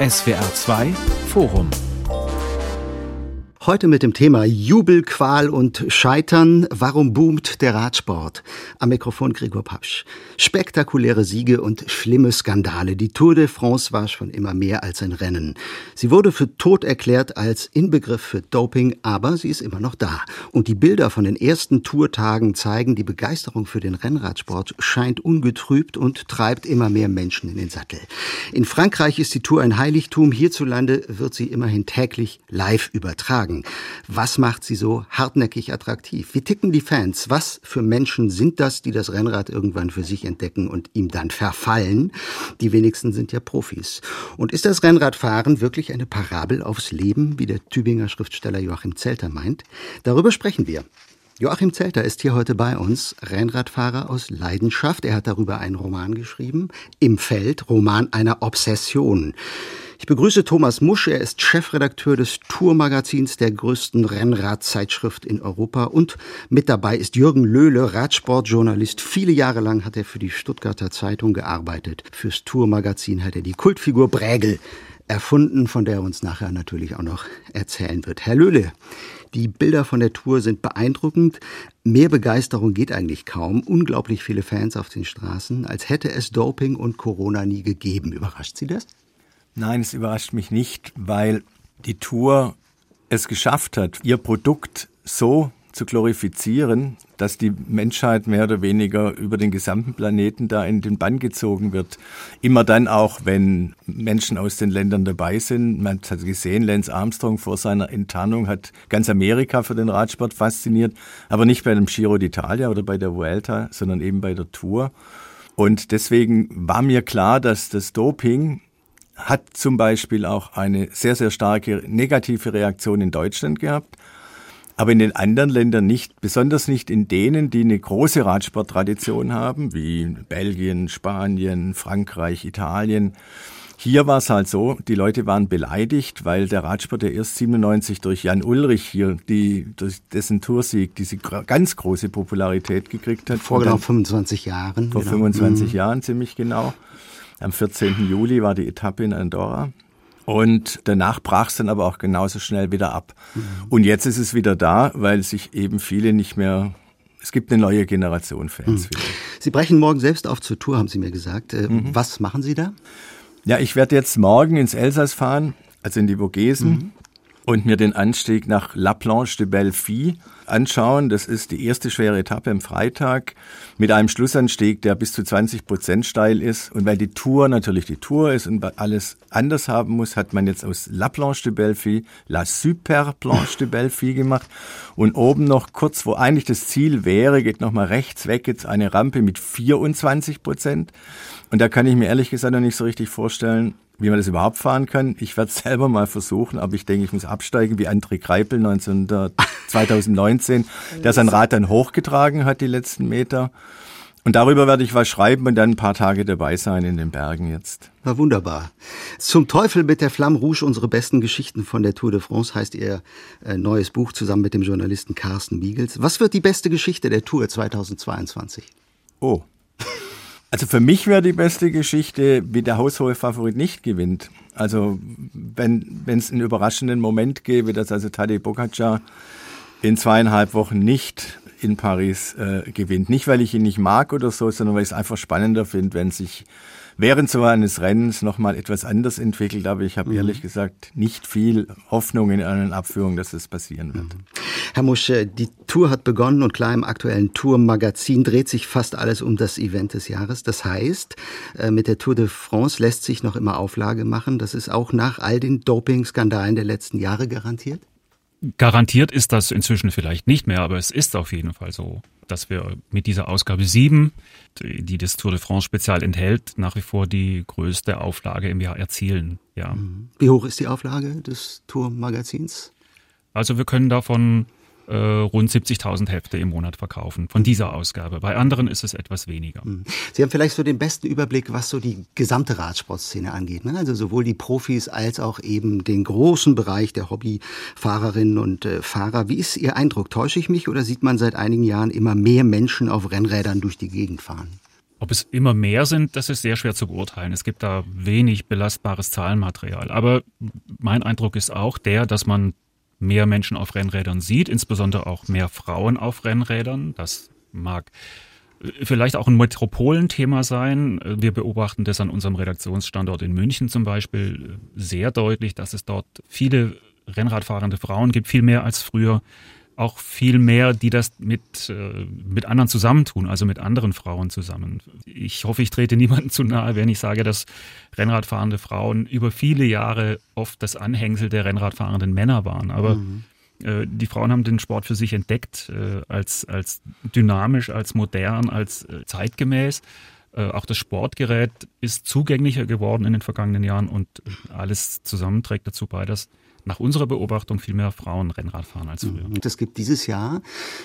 SWR 2 Forum Heute mit dem Thema Jubel, Qual und Scheitern. Warum boomt der Radsport? Am Mikrofon Gregor Papsch. Spektakuläre Siege und schlimme Skandale. Die Tour de France war schon immer mehr als ein Rennen. Sie wurde für tot erklärt als Inbegriff für Doping, aber sie ist immer noch da. Und die Bilder von den ersten Tourtagen zeigen, die Begeisterung für den Rennradsport scheint ungetrübt und treibt immer mehr Menschen in den Sattel. In Frankreich ist die Tour ein Heiligtum. Hierzulande wird sie immerhin täglich live übertragen sagen. Was macht sie so hartnäckig attraktiv? Wie ticken die Fans? Was für Menschen sind das, die das Rennrad irgendwann für sich entdecken und ihm dann verfallen? Die wenigsten sind ja Profis. Und ist das Rennradfahren wirklich eine Parabel aufs Leben, wie der Tübinger Schriftsteller Joachim Zelter meint? Darüber sprechen wir. Joachim Zelter ist hier heute bei uns, Rennradfahrer aus Leidenschaft. Er hat darüber einen Roman geschrieben, Im Feld, Roman einer Obsession. Ich begrüße Thomas Musch. Er ist Chefredakteur des Tourmagazins der größten Rennradzeitschrift in Europa. Und mit dabei ist Jürgen Löhle, Radsportjournalist. Viele Jahre lang hat er für die Stuttgarter Zeitung gearbeitet. Fürs Tourmagazin hat er die Kultfigur Brägel erfunden, von der er uns nachher natürlich auch noch erzählen wird. Herr Löhle, die Bilder von der Tour sind beeindruckend. Mehr Begeisterung geht eigentlich kaum. Unglaublich viele Fans auf den Straßen, als hätte es Doping und Corona nie gegeben. Überrascht Sie das? Nein, es überrascht mich nicht, weil die Tour es geschafft hat, ihr Produkt so zu glorifizieren, dass die Menschheit mehr oder weniger über den gesamten Planeten da in den Bann gezogen wird. Immer dann auch, wenn Menschen aus den Ländern dabei sind. Man hat gesehen, Lance Armstrong vor seiner Enttarnung hat ganz Amerika für den Radsport fasziniert, aber nicht bei dem Giro d'Italia oder bei der Vuelta, sondern eben bei der Tour. Und deswegen war mir klar, dass das Doping hat zum Beispiel auch eine sehr, sehr starke negative Reaktion in Deutschland gehabt, aber in den anderen Ländern nicht, besonders nicht in denen, die eine große Radsporttradition haben, wie Belgien, Spanien, Frankreich, Italien. Hier war es halt so, die Leute waren beleidigt, weil der Radsport ja erst 97 durch Jan Ulrich hier, die, durch dessen Toursieg, diese ganz große Popularität gekriegt hat. Vor genau 25 Jahren. Vor genau. 25 mhm. Jahren ziemlich genau. Am 14. Juli war die Etappe in Andorra. Und danach brach es dann aber auch genauso schnell wieder ab. Mhm. Und jetzt ist es wieder da, weil sich eben viele nicht mehr es gibt eine neue Generation Fans. Mhm. Sie brechen morgen selbst auf zur Tour, haben Sie mir gesagt. Äh, mhm. Was machen Sie da? Ja, ich werde jetzt morgen ins Elsass fahren, also in die Vogesen. Mhm und mir den Anstieg nach La Planche de Belleville anschauen. Das ist die erste schwere Etappe am Freitag mit einem Schlussanstieg, der bis zu 20 Prozent steil ist. Und weil die Tour natürlich die Tour ist und alles anders haben muss, hat man jetzt aus La Planche de Belleville La Super Planche de Belleville gemacht. Und oben noch kurz, wo eigentlich das Ziel wäre, geht nochmal rechts weg jetzt eine Rampe mit 24 Prozent. Und da kann ich mir ehrlich gesagt noch nicht so richtig vorstellen, wie man das überhaupt fahren kann. Ich werde es selber mal versuchen, aber ich denke, ich muss absteigen wie André Kreipel 19, 2019, der sein Rad dann hochgetragen hat, die letzten Meter. Und darüber werde ich was schreiben und dann ein paar Tage dabei sein in den Bergen jetzt. Na wunderbar. Zum Teufel mit der Flamme Rouge, unsere besten Geschichten von der Tour de France, heißt ihr äh, neues Buch zusammen mit dem Journalisten Carsten Miegels. Was wird die beste Geschichte der Tour 2022? Oh, also für mich wäre die beste Geschichte, wie der haushohe Favorit nicht gewinnt. Also wenn es einen überraschenden Moment gäbe, dass also Tadej Bogacar in zweieinhalb Wochen nicht in Paris äh, gewinnt. Nicht, weil ich ihn nicht mag oder so, sondern weil ich es einfach spannender finde, wenn sich während so eines Rennens nochmal etwas anders entwickelt. Aber ich habe mhm. ehrlich gesagt nicht viel Hoffnung in einer Abführung, dass es passieren wird. Mhm. Herr Musche, die Tour hat begonnen und klar im aktuellen Tourmagazin dreht sich fast alles um das Event des Jahres. Das heißt, äh, mit der Tour de France lässt sich noch immer Auflage machen. Das ist auch nach all den Doping-Skandalen der letzten Jahre garantiert? Garantiert ist das inzwischen vielleicht nicht mehr, aber es ist auf jeden Fall so, dass wir mit dieser Ausgabe 7, die das Tour de France Spezial enthält, nach wie vor die größte Auflage im Jahr erzielen. Ja. Mhm. Wie hoch ist die Auflage des Tour-Magazins? Also wir können davon äh, rund 70.000 Hefte im Monat verkaufen von dieser Ausgabe. Bei anderen ist es etwas weniger. Hm. Sie haben vielleicht so den besten Überblick, was so die gesamte Radsportszene angeht. Ne? Also sowohl die Profis als auch eben den großen Bereich der Hobbyfahrerinnen und äh, Fahrer. Wie ist Ihr Eindruck? Täusche ich mich oder sieht man seit einigen Jahren immer mehr Menschen auf Rennrädern durch die Gegend fahren? Ob es immer mehr sind, das ist sehr schwer zu beurteilen. Es gibt da wenig belastbares Zahlenmaterial. Aber mein Eindruck ist auch der, dass man mehr Menschen auf Rennrädern sieht, insbesondere auch mehr Frauen auf Rennrädern. Das mag vielleicht auch ein Metropolenthema sein. Wir beobachten das an unserem Redaktionsstandort in München zum Beispiel sehr deutlich, dass es dort viele Rennradfahrende Frauen gibt, viel mehr als früher. Auch viel mehr, die das mit, äh, mit anderen zusammentun, also mit anderen Frauen zusammen. Ich hoffe, ich trete niemandem zu nahe, wenn ich sage, dass Rennradfahrende Frauen über viele Jahre oft das Anhängsel der Rennradfahrenden Männer waren. Aber mhm äh, die Frauen haben den Sport für sich entdeckt äh, als, als dynamisch, als modern, als äh, zeitgemäß. Auch das Sportgerät ist zugänglicher geworden in den vergangenen Jahren und alles zusammen trägt dazu bei, dass nach unserer Beobachtung viel mehr Frauen Rennrad fahren als früher. Und es gibt dieses Jahr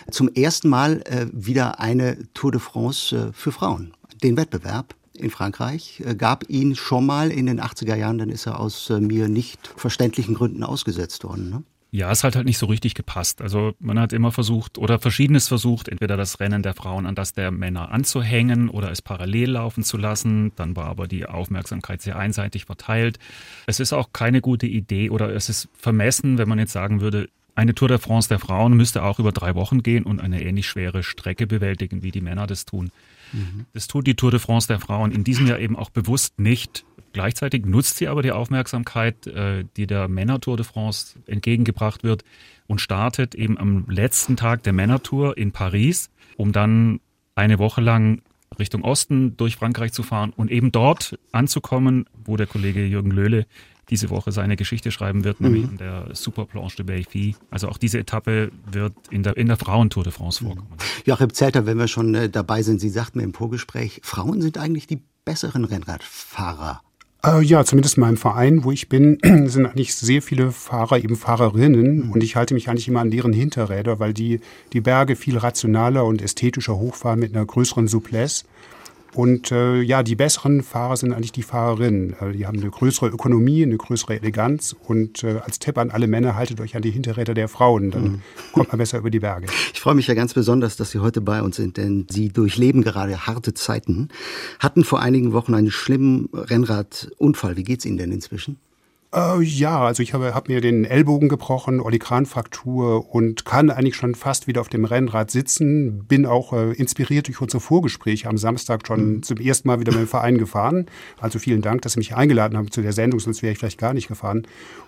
zum ersten Mal wieder eine Tour de France für Frauen. Den Wettbewerb in Frankreich gab ihn schon mal in den 80er Jahren, dann ist er aus mir nicht verständlichen Gründen ausgesetzt worden. Ne? Ja, es hat halt nicht so richtig gepasst. Also man hat immer versucht oder verschiedenes versucht, entweder das Rennen der Frauen an das der Männer anzuhängen oder es parallel laufen zu lassen. Dann war aber die Aufmerksamkeit sehr einseitig verteilt. Es ist auch keine gute Idee oder es ist vermessen, wenn man jetzt sagen würde, eine Tour de France der Frauen müsste auch über drei Wochen gehen und eine ähnlich schwere Strecke bewältigen, wie die Männer das tun. Mhm. Das tut die Tour de France der Frauen in diesem Jahr eben auch bewusst nicht. Gleichzeitig nutzt sie aber die Aufmerksamkeit, äh, die der Männer-Tour de France entgegengebracht wird und startet eben am letzten Tag der Männertour in Paris, um dann eine Woche lang Richtung Osten durch Frankreich zu fahren und eben dort anzukommen, wo der Kollege Jürgen Löhle diese Woche seine Geschichte schreiben wird, mhm. nämlich in der Superplanche de Belfi. Also auch diese Etappe wird in der, in der Frauentour de France vorkommen. Joachim Zelter, wenn wir schon äh, dabei sind, Sie sagten im Vorgespräch, Frauen sind eigentlich die besseren Rennradfahrer äh, ja, zumindest in meinem Verein, wo ich bin, sind eigentlich sehr viele Fahrer eben Fahrerinnen mhm. und ich halte mich eigentlich immer an deren Hinterräder, weil die die Berge viel rationaler und ästhetischer hochfahren mit einer größeren Souplesse. Und äh, ja, die besseren Fahrer sind eigentlich die Fahrerinnen. Äh, die haben eine größere Ökonomie, eine größere Eleganz. Und äh, als Tipp an alle Männer, haltet euch an die Hinterräder der Frauen, dann mhm. kommt man besser über die Berge. Ich freue mich ja ganz besonders, dass Sie heute bei uns sind, denn Sie durchleben gerade harte Zeiten. Hatten vor einigen Wochen einen schlimmen Rennradunfall. Wie geht's Ihnen denn inzwischen? Äh, ja, also ich habe hab mir den Ellbogen gebrochen, Oligran-Fraktur und kann eigentlich schon fast wieder auf dem Rennrad sitzen. Bin auch äh, inspiriert durch unser Vorgespräch am Samstag schon mhm. zum ersten Mal wieder mit dem Verein gefahren. Also vielen Dank, dass Sie mich eingeladen haben zu der Sendung, sonst wäre ich vielleicht gar nicht gefahren.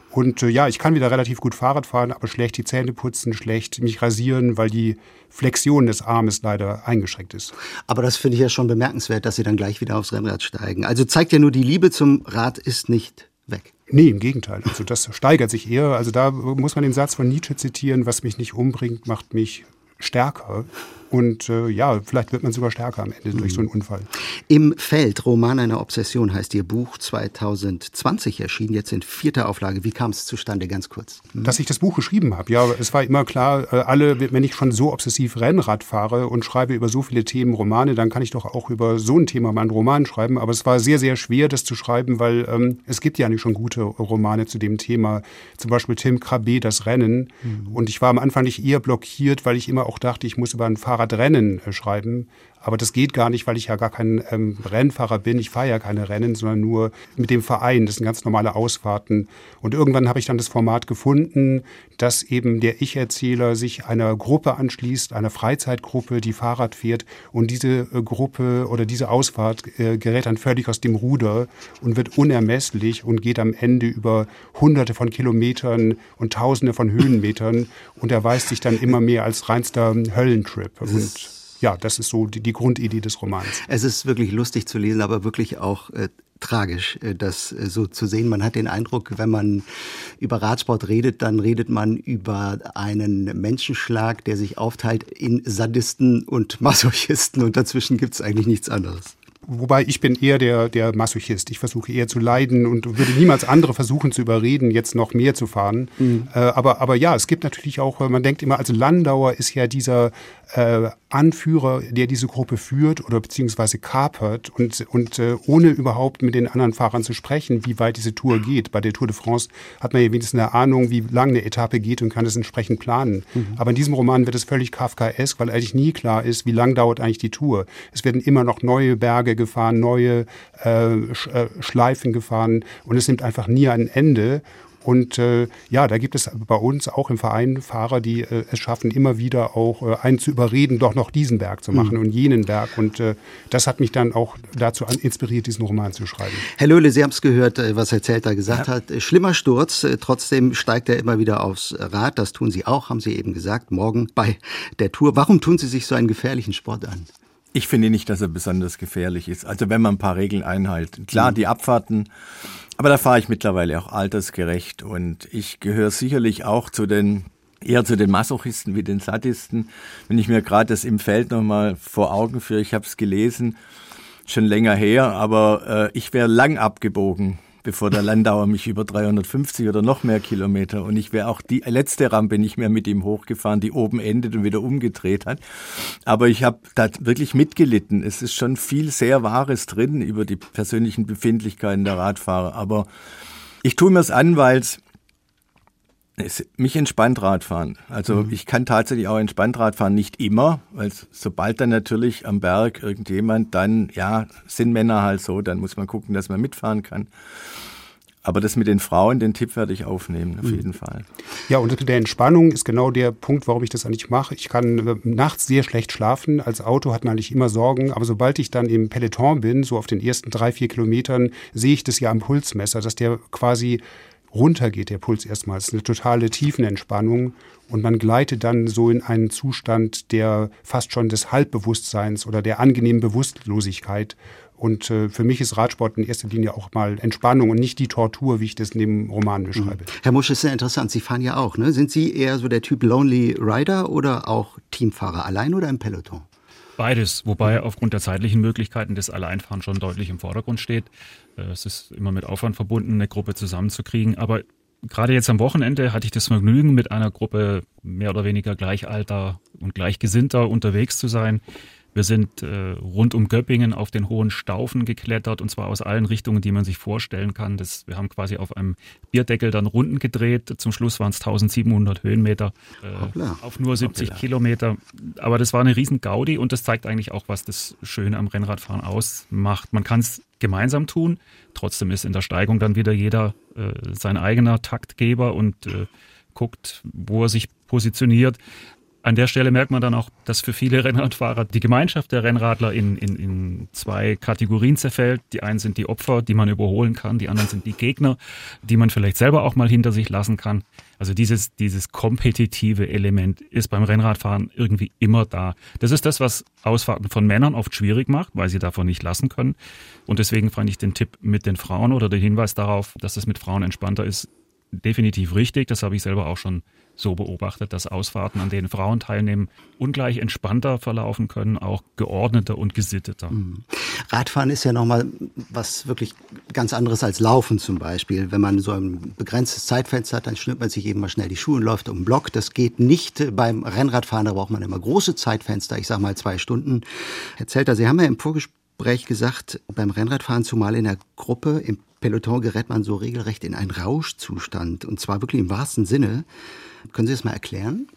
Und äh, ja, ich kann wieder relativ gut Fahrrad fahren, aber schlecht die Zähne putzen, schlecht mich rasieren, weil die Flexion des Armes leider eingeschränkt ist. Aber das finde ich ja schon bemerkenswert, dass Sie dann gleich wieder aufs Rennrad steigen. Also zeigt ja nur, die Liebe zum Rad ist nicht weg. Nee, im Gegenteil. Also das steigert sich eher. Also da muss man den Satz von Nietzsche zitieren, was mich nicht umbringt, macht mich stärker. Und äh, ja, vielleicht wird man sogar stärker am Ende durch so einen Unfall. Im Feld, Roman einer Obsession heißt Ihr Buch 2020 erschienen, jetzt in vierter Auflage. Wie kam es zustande, ganz kurz? Hm? Dass ich das Buch geschrieben habe. Ja, es war immer klar, äh, alle, wenn ich schon so obsessiv Rennrad fahre und schreibe über so viele Themen Romane, dann kann ich doch auch über so ein Thema mal einen Roman schreiben. Aber es war sehr, sehr schwer, das zu schreiben, weil ähm, es gibt ja nicht schon gute Romane zu dem Thema. Zum Beispiel Tim Krabbe, Das Rennen. Mhm. Und ich war am Anfang nicht eher blockiert, weil ich immer auch dachte, ich muss über ein Fahrrad Fahrradrennen äh, schreiben. Aber das geht gar nicht, weil ich ja gar kein ähm, Rennfahrer bin. Ich fahre ja keine Rennen, sondern nur mit dem Verein. Das sind ganz normale Ausfahrten. Und irgendwann habe ich dann das Format gefunden, dass eben der Ich-Erzähler sich einer Gruppe anschließt, einer Freizeitgruppe, die Fahrrad fährt. Und diese äh, Gruppe oder diese Ausfahrt äh, gerät dann völlig aus dem Ruder und wird unermesslich und geht am Ende über hunderte von Kilometern und tausende von Höhenmetern und erweist sich dann immer mehr als reinster Höllentrip. Und ja, das ist so die, die, Grundidee des Romans. Es ist wirklich lustig zu lesen, aber wirklich auch äh, tragisch, äh, das äh, so zu sehen. Man hat den Eindruck, wenn man über Radsport redet, dann redet man über einen Menschenschlag, der sich aufteilt in Sadisten und Masochisten und dazwischen gibt es eigentlich nichts anderes. Wobei ich bin eher der, der Masochist. Ich versuche eher zu leiden und würde niemals andere versuchen zu überreden, jetzt noch mehr zu fahren. Mhm. Äh, aber, aber ja, es gibt natürlich auch, äh, man denkt immer, also Landauer ist ja dieser äh, Anführer, der diese Gruppe führt oder beziehungsweise kapert und, und äh, ohne überhaupt mit den anderen Fahrern zu sprechen, wie weit diese Tour geht. Bei der Tour de France hat man ja wenigstens eine Ahnung, wie lang eine Etappe geht und kann es entsprechend planen. Mhm. Aber in diesem Roman wird es völlig kafkaesk, weil eigentlich nie klar ist, wie lang dauert eigentlich die Tour. Es werden immer noch neue Berge gefahren, neue äh, äh Schleifen gefahren und es nimmt einfach nie ein Ende. Und äh, ja, da gibt es bei uns auch im Verein Fahrer, die äh, es schaffen, immer wieder auch äh, einen zu überreden, doch noch diesen Berg zu machen mhm. und jenen Berg. Und äh, das hat mich dann auch dazu inspiriert, diesen Roman zu schreiben. Herr Löhle, Sie haben es gehört, äh, was Herr Zelter gesagt ja. hat. Schlimmer Sturz, trotzdem steigt er immer wieder aufs Rad. Das tun Sie auch, haben Sie eben gesagt, morgen bei der Tour. Warum tun Sie sich so einen gefährlichen Sport an? Ich finde nicht, dass er besonders gefährlich ist. Also wenn man ein paar Regeln einhält. Klar, mhm. die Abfahrten aber da fahre ich mittlerweile auch altersgerecht und ich gehöre sicherlich auch zu den eher zu den Masochisten wie den Sadisten. Wenn ich mir gerade das im Feld nochmal vor Augen führe, ich habe es gelesen, schon länger her, aber äh, ich wäre lang abgebogen bevor der Landauer mich über 350 oder noch mehr Kilometer und ich wäre auch die letzte Rampe nicht mehr mit ihm hochgefahren, die oben endet und wieder umgedreht hat. Aber ich habe da wirklich mitgelitten. Es ist schon viel sehr Wahres drin über die persönlichen Befindlichkeiten der Radfahrer. Aber ich tue mir es an, weil es mich entspannt Radfahren. Also mhm. ich kann tatsächlich auch entspannt Radfahren, nicht immer, weil sobald dann natürlich am Berg irgendjemand, dann, ja, sind Männer halt so, dann muss man gucken, dass man mitfahren kann. Aber das mit den Frauen, den Tipp werde ich aufnehmen, auf mhm. jeden Fall. Ja, und mit der Entspannung ist genau der Punkt, warum ich das eigentlich mache. Ich kann äh, nachts sehr schlecht schlafen. Als Auto hat man eigentlich immer Sorgen. Aber sobald ich dann im Peloton bin, so auf den ersten drei, vier Kilometern, sehe ich das ja am Pulsmesser, dass der quasi runtergeht der Puls erstmal. Es ist eine totale Tiefenentspannung und man gleitet dann so in einen Zustand der fast schon des Halbbewusstseins oder der angenehmen Bewusstlosigkeit. Und äh, für mich ist Radsport in erster Linie auch mal Entspannung und nicht die Tortur, wie ich das in dem Roman mhm. beschreibe. Herr Musch, ist sehr interessant. Sie fahren ja auch, ne? Sind Sie eher so der Typ Lonely Rider oder auch Teamfahrer, allein oder im Peloton? Beides, wobei aufgrund der zeitlichen Möglichkeiten das Alleinfahren schon deutlich im Vordergrund steht. Äh, es ist immer mit Aufwand verbunden, eine Gruppe zusammenzukriegen. Aber gerade jetzt am Wochenende hatte ich das Vergnügen, mit einer Gruppe mehr oder weniger Gleichalter und Gleichgesinnter unterwegs zu sein. Wir sind äh, rund um Göppingen auf den hohen Staufen geklettert und zwar aus allen Richtungen, die man sich vorstellen kann. Das, wir haben quasi auf einem Bierdeckel dann Runden gedreht. Zum Schluss waren es 1700 Höhenmeter äh, auf nur 70 Hoppla. Kilometer. Aber das war eine riesen Gaudi und das zeigt eigentlich auch, was das Schöne am Rennradfahren ausmacht. Man kann es gemeinsam tun. Trotzdem ist in der Steigung dann wieder jeder äh, sein eigener Taktgeber und äh, guckt, wo er sich positioniert. An der Stelle merkt man dann auch, dass für viele Rennradfahrer die Gemeinschaft der Rennradler in, in, in zwei Kategorien zerfällt. Die einen sind die Opfer, die man überholen kann, die anderen sind die Gegner, die man vielleicht selber auch mal hinter sich lassen kann. Also dieses, dieses kompetitive Element ist beim Rennradfahren irgendwie immer da. Das ist das, was Ausfahrten von Männern oft schwierig macht, weil sie davon nicht lassen können. Und deswegen fand ich den Tipp mit den Frauen oder den Hinweis darauf, dass es mit Frauen entspannter ist, definitiv richtig. Das habe ich selber auch schon so beobachtet, dass Ausfahrten, an denen Frauen teilnehmen, ungleich entspannter verlaufen können, auch geordneter und gesitteter. Mhm. Radfahren ist ja nochmal was wirklich ganz anderes als Laufen zum Beispiel. Wenn man so ein begrenztes Zeitfenster hat, dann schnürt man sich eben mal schnell die Schuhe und läuft um den Block. Das geht nicht beim Rennradfahren, da braucht man immer große Zeitfenster, ich sage mal zwei Stunden. Herr Zelter, Sie haben ja im Vorgespräch gesagt, beim Rennradfahren, zumal in der Gruppe, im Peloton gerät man so regelrecht in einen Rauschzustand und zwar wirklich im wahrsten Sinne. Können Sie das mal erklären?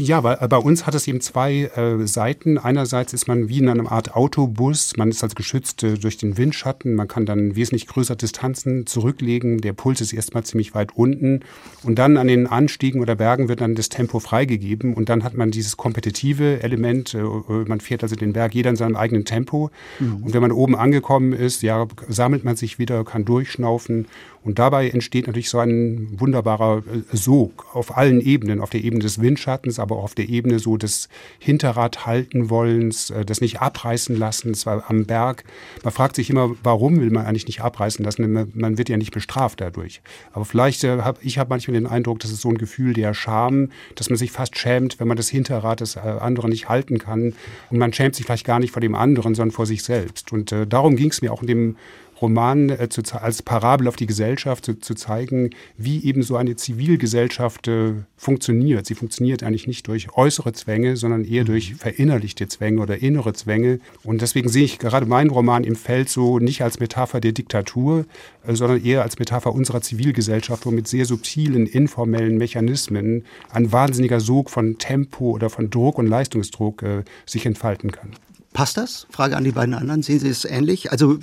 Ja, weil äh, bei uns hat es eben zwei äh, Seiten. Einerseits ist man wie in einer Art Autobus. Man ist also geschützt äh, durch den Windschatten. Man kann dann wesentlich größere Distanzen zurücklegen. Der Puls ist erstmal ziemlich weit unten. Und dann an den Anstiegen oder Bergen wird dann das Tempo freigegeben. Und dann hat man dieses kompetitive Element. Äh, äh man fährt also den Berg jeder in seinem eigenen Tempo. Mhm. Und wenn man oben angekommen ist, ja, sammelt man sich wieder, kann durchschnaufen Und dabei entsteht natürlich so ein wunderbarer äh, Sog auf allen Ebenen, auf der Ebene des Windschattens, aber auch auf der Ebene so des Hinterrad halten wollens, äh, des nicht abreißen lassens am Berg. Man fragt sich immer, warum will man eigentlich nicht abreißen lassen? Man wird ja nicht bestraft dadurch. Aber vielleicht äh, habe ich habe manchmal den Eindruck, dass es so ein Gefühl der Scham, dass man sich fast schämt, wenn man das Hinterrad des anderen nicht halten kann. Und man schämt sich vielleicht gar nicht vor dem anderen, sondern vor sich selbst. Und äh, darum ging es mir auch in dem Roman äh, zu, als Parabel auf die Gesellschaft zu, zu, zeigen, wie eben so eine Zivilgesellschaft äh, funktioniert. Sie funktioniert eigentlich nicht durch äußere Zwänge, sondern eher durch mhm. verinnerlichte Zwänge oder innere Zwänge. Und deswegen sehe ich gerade meinen Roman im Feld so nicht als Metapher der Diktatur, äh, sondern eher als Metapher unserer Zivilgesellschaft, wo mit sehr subtilen, informellen Mechanismen ein wahnsinniger Sog von Tempo oder von Druck und Leistungsdruck äh, sich entfalten kann. Passt das? Frage an die beiden anderen. Sehen Sie es ähnlich? Also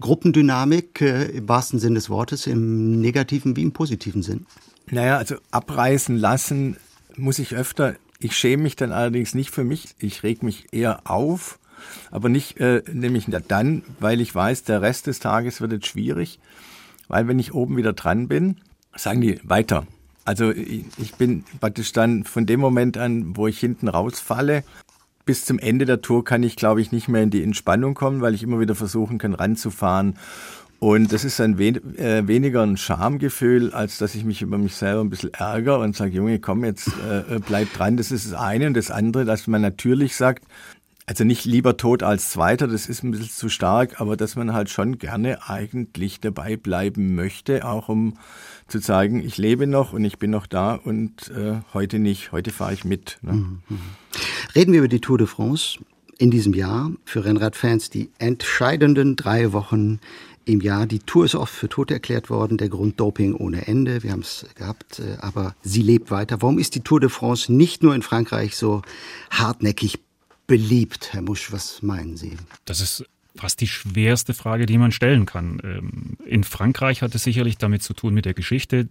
Gruppendynamik äh, im wahrsten Sinn des Wortes, im negativen wie im positiven Sinn? Naja, also abreißen lassen muss ich öfter. Ich schäme mich dann allerdings nicht für mich. Ich reg mich eher auf, aber nicht äh, nämlich dann, weil ich weiß, der Rest des Tages wird jetzt schwierig. Weil wenn ich oben wieder dran bin, sagen die weiter. Also ich bin praktisch dann von dem Moment an, wo ich hinten rausfalle, bis zum Ende der Tour kann ich, glaube ich, nicht mehr in die Entspannung kommen, weil ich immer wieder versuchen kann, ranzufahren. Und das ist dann wen, äh, weniger ein Schamgefühl, als dass ich mich über mich selber ein bisschen ärgere und sage, Junge, komm jetzt, äh, äh, bleib dran. Das ist das eine. Und das andere, dass man natürlich sagt, also nicht lieber tot als Zweiter, das ist ein bisschen zu stark, aber dass man halt schon gerne eigentlich dabei bleiben möchte, auch um zu zeigen, ich lebe noch und ich bin noch da und äh, heute nicht, heute fahre ich mit. Ne? Mhm. Reden wir über die Tour de France in diesem Jahr. Für Rennradfans die entscheidenden drei Wochen im Jahr. Die Tour ist oft für tot erklärt worden, der Grund Doping ohne Ende. Wir haben es gehabt, äh, aber sie lebt weiter. Warum ist die Tour de France nicht nur in Frankreich so hartnäckig beliebt, Herr Musch? Was meinen Sie? Das ist fast die schwerste Frage, die man stellen kann. Ähm, in Frankreich hat es sicherlich damit zu tun mit der Geschichte.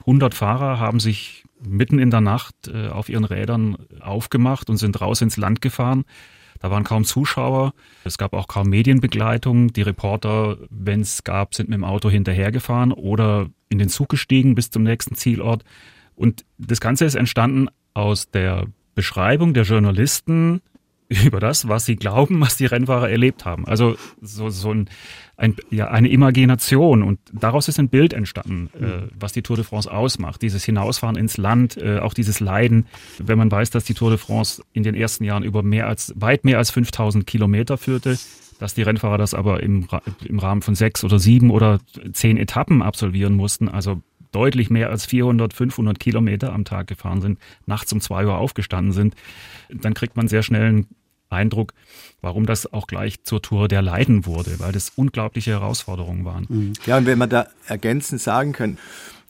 100 äh, Fahrer haben sich mitten in der Nacht äh, auf ihren Rädern aufgemacht und sind raus ins Land gefahren. Da waren kaum Zuschauer, es gab auch kaum Medienbegleitung. Die Reporter, wenn es gab, sind mit dem Auto hinterhergefahren oder in den Zug gestiegen bis zum nächsten Zielort. Und das Ganze ist entstanden aus der Beschreibung der Journalisten über das, was sie glauben, was die Rennfahrer erlebt haben. Also so, so ein, ein, ja, eine Imagination und daraus ist ein Bild entstanden, äh, mhm. was die Tour de France ausmacht. Dieses Hinausfahren ins Land, äh, auch dieses Leiden. Wenn man weiß, dass die Tour de France in den ersten Jahren über mehr als, weit mehr als 5000 Kilometer führte, dass die Rennfahrer das aber im, im Rahmen von sechs oder sieben oder zehn Etappen absolvieren mussten, also deutlich mehr als 400, 500 Kilometer am Tag gefahren sind, nachts um zwei Uhr aufgestanden sind, dann kriegt man sehr schnell einen Eindruck, warum das auch gleich zur Tour der Leiden wurde, weil das unglaubliche Herausforderungen waren. Mhm. Ja, und wenn man da ergänzend sagen kann,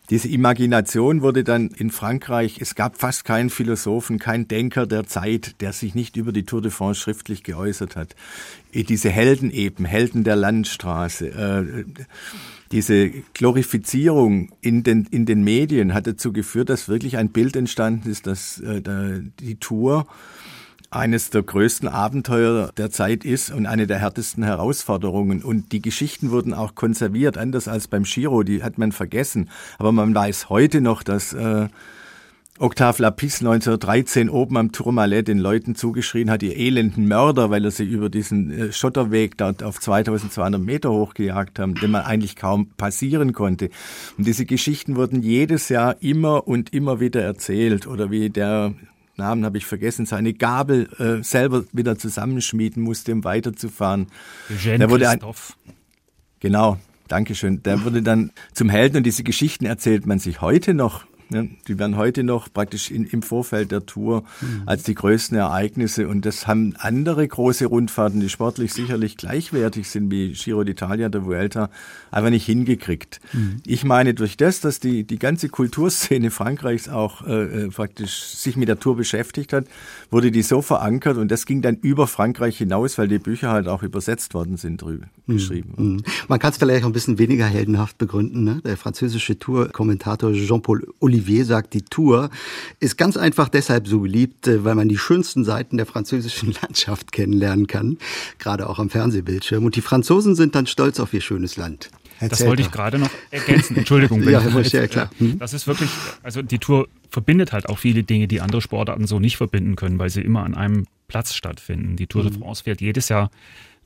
diese Imagination wurde dann in Frankreich, es gab fast keinen Philosophen, keinen Denker der Zeit, der sich nicht über die Tour de France schriftlich geäußert hat. Eh, diese Helden eben, Helden der Landstraße, äh, diese Glorifizierung in den, in den Medien hat dazu geführt, dass wirklich ein Bild entstanden ist, dass äh, die Tour eines der größten Abenteuer der Zeit ist und eine der härtesten Herausforderungen. Und die Geschichten wurden auch konserviert, anders als beim Giro, die hat man vergessen. Aber man weiß heute noch, dass äh, Octave Lapis 1913 oben am Tourmalet den Leuten zugeschrien hat, ihr elenden Mörder, weil er sie über diesen äh, Schotterweg dort auf 2200 Meter hochgejagt haben, den man eigentlich kaum passieren konnte. Und diese Geschichten wurden jedes Jahr immer und immer wieder erzählt. Oder wie der Namen habe ich vergessen, seine Gabel äh, selber wieder zusammenschmieden musste, um weiterzufahren. Eugène der wurde ein, Genau, Dankeschön. Der wurde dann zum Helden und diese Geschichten erzählt man sich heute noch Ne? Die werden heute noch praktisch in, im Vorfeld der Tour mhm. als die größten Ereignisse. Und das haben andere große Rundfahrten, die sportlich sicherlich gleichwertig sind wie Giro d'Italia, der Vuelta, einfach nicht hingekriegt. Mhm. Ich meine, durch das, dass die, die ganze Kulturszene Frankreichs auch äh, äh praktisch sich mit der Tour beschäftigt hat, wurde die so verankert und das ging dann über Frankreich hinaus, weil die Bücher halt auch übersetzt worden sind, drüber mhm. geschrieben. Mhm. Man kann es vielleicht auch ein bisschen weniger heldenhaft begründen. Ne? Der französische Tour-Kommentator Jean-Paul Olivier Olivier sagt, die Tour ist ganz einfach deshalb so beliebt, äh, weil man die schönsten Seiten der französischen Landschaft kennenlernen kann, gerade auch am Fernsehbildschirm. Und die Franzosen sind dann stolz auf ihr schönes Land. das wollte ich gerade noch ergänzen. Entschuldigung. ja, das, ja, klar. Hm? das ist wirklich, also die Tour verbindet halt auch viele Dinge, die andere Sportarten so nicht verbinden können, weil sie immer an einem Platz stattfinden. Die Tour de hm. France fährt jedes Jahr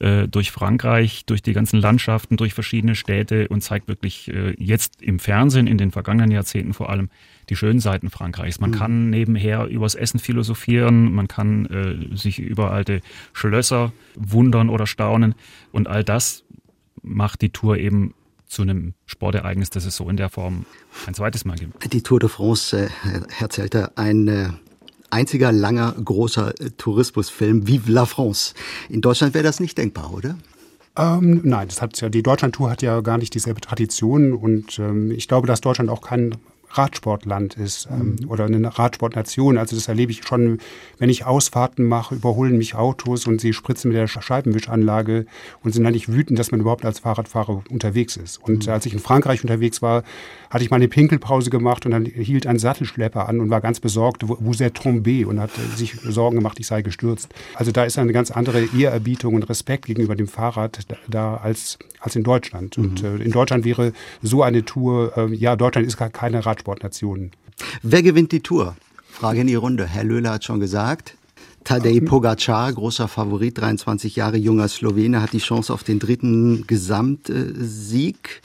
äh, durch Frankreich, durch die ganzen Landschaften, durch verschiedene Städte und zeigt wirklich äh, jetzt im Fernsehen, in den vergangenen Jahrzehnten vor allem, die schönen Seiten Frankreichs. Man mhm. kann nebenher übers Essen philosophieren, man kann äh, sich über alte Schlösser wundern oder staunen und all das macht die Tour eben zu einem Sportereignis, das es so in der Form ein zweites Mal gibt. Die Tour de France, äh, Herr Zelter, ein äh, einziger langer, großer äh, Tourismusfilm, Vive la France. In Deutschland wäre das nicht denkbar, oder? Ähm, nein, das hat ja, die Deutschlandtour hat ja gar nicht dieselbe Tradition und ähm, ich glaube, dass Deutschland auch kein Radsportland ist ähm, mhm. oder eine Radsportnation. Also das erlebe ich schon, wenn ich Ausfahrten mache, überholen mich Autos und sie spritzen mit der Scheibenwischanlage und sind eigentlich wütend, dass man überhaupt als Fahrradfahrer unterwegs ist. Und mhm. als ich in Frankreich unterwegs war, hatte ich mal eine Pinkelpause gemacht und dann hielt ein Sattelschlepper an und war ganz besorgt, wo est tombé und hat sich Sorgen gemacht, ich sei gestürzt. Also da ist eine ganz andere Ehrerbietung und Respekt gegenüber dem Fahrrad da als, als in Deutschland. Mhm. Und äh, in Deutschland wäre so eine Tour, äh, ja, Deutschland ist gar keine Radsport Radsportnationen. Wer gewinnt die Tour? Frage in die Runde. Herr Löhler hat schon gesagt. Tadej Pogacar, großer Favorit, 23 Jahre junger Slowene, hat die Chance auf den dritten Gesamtsieg.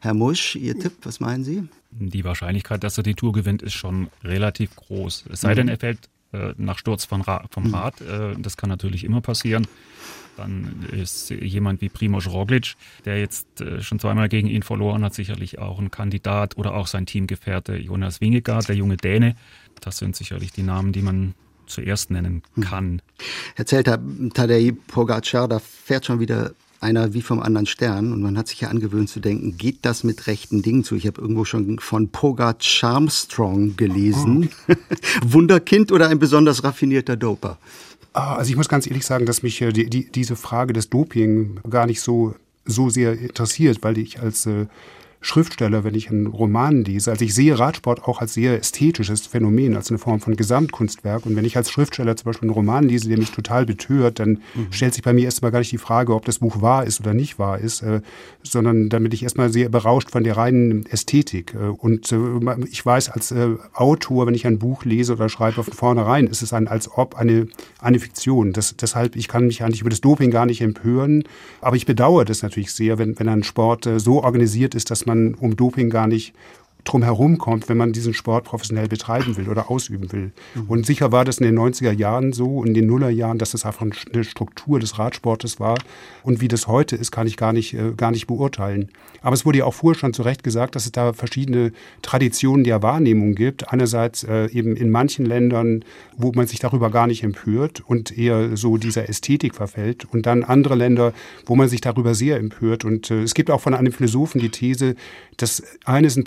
Herr Musch, Ihr Tipp, was meinen Sie? Die Wahrscheinlichkeit, dass er die Tour gewinnt, ist schon relativ groß. Es sei denn, er fällt äh, nach Sturz vom mhm. Rad. Äh, das kann natürlich immer passieren. Dann ist jemand wie Primoz Roglic, der jetzt äh, schon zweimal gegen ihn verloren hat, sicherlich auch ein Kandidat oder auch sein Teamgefährte Jonas Wingegaard, der junge Däne. Das sind sicherlich die Namen, die man zuerst nennen hm. kann. Herr Zelter, Tadej Pogacar, da fährt schon wieder einer wie vom anderen Stern und man hat sich ja angewöhnt zu denken, geht das mit rechten Dingen zu? Ich habe irgendwo schon von Pogacar Charmstrong gelesen. Oh. Wunderkind oder ein besonders raffinierter Doper? Ah, also ich muss ganz ehrlich sagen, dass mich äh, die, die, diese Frage des Doping gar nicht so, so sehr interessiert, weil ich als äh, Schriftsteller, wenn ich einen Roman lese. Also ich sehe Radsport auch als sehr ästhetisches Phänomen, als eine Form von Gesamtkunstwerk. Und wenn ich als Schriftsteller zum Beispiel einen Roman lese, der mich total betört, dann mhm. stellt sich bei mir erstmal gar nicht die Frage, ob das Buch wahr ist oder nicht wahr ist, äh, sondern damit ich erstmal sehr berauscht von der reinen Ästhetik. Äh, und äh, ich weiß als äh, Autor, wenn ich ein Buch lese oder schreibe, von vornherein ist es ein, als ob eine, eine Fiktion. Das, deshalb, ich kann mich eigentlich über das Doping gar nicht empören. Aber ich bedauere das natürlich sehr, wenn, wenn ein Sport äh, so organisiert ist, dass man man um Doping gar nicht drum herum kommt, wenn man diesen Sport professionell betreiben will oder ausüben will. Mhm. Und sicher war das in den 90er Jahren so und in den Nullerjahren, dass das einfach eine Struktur des Radsportes war. Und wie das heute ist, kann ich gar nicht, äh, gar nicht beurteilen. Aber es wurde ja auch vorher schon zu Recht gesagt, dass es da verschiedene Traditionen der Wahrnehmung gibt. Einerseits äh, eben in manchen Ländern, wo man sich darüber gar nicht empört und eher so dieser Ästhetik verfällt. Und dann andere Länder, wo man sich darüber sehr empört. Und äh, es gibt auch von einem Philosophen die These, das eine sind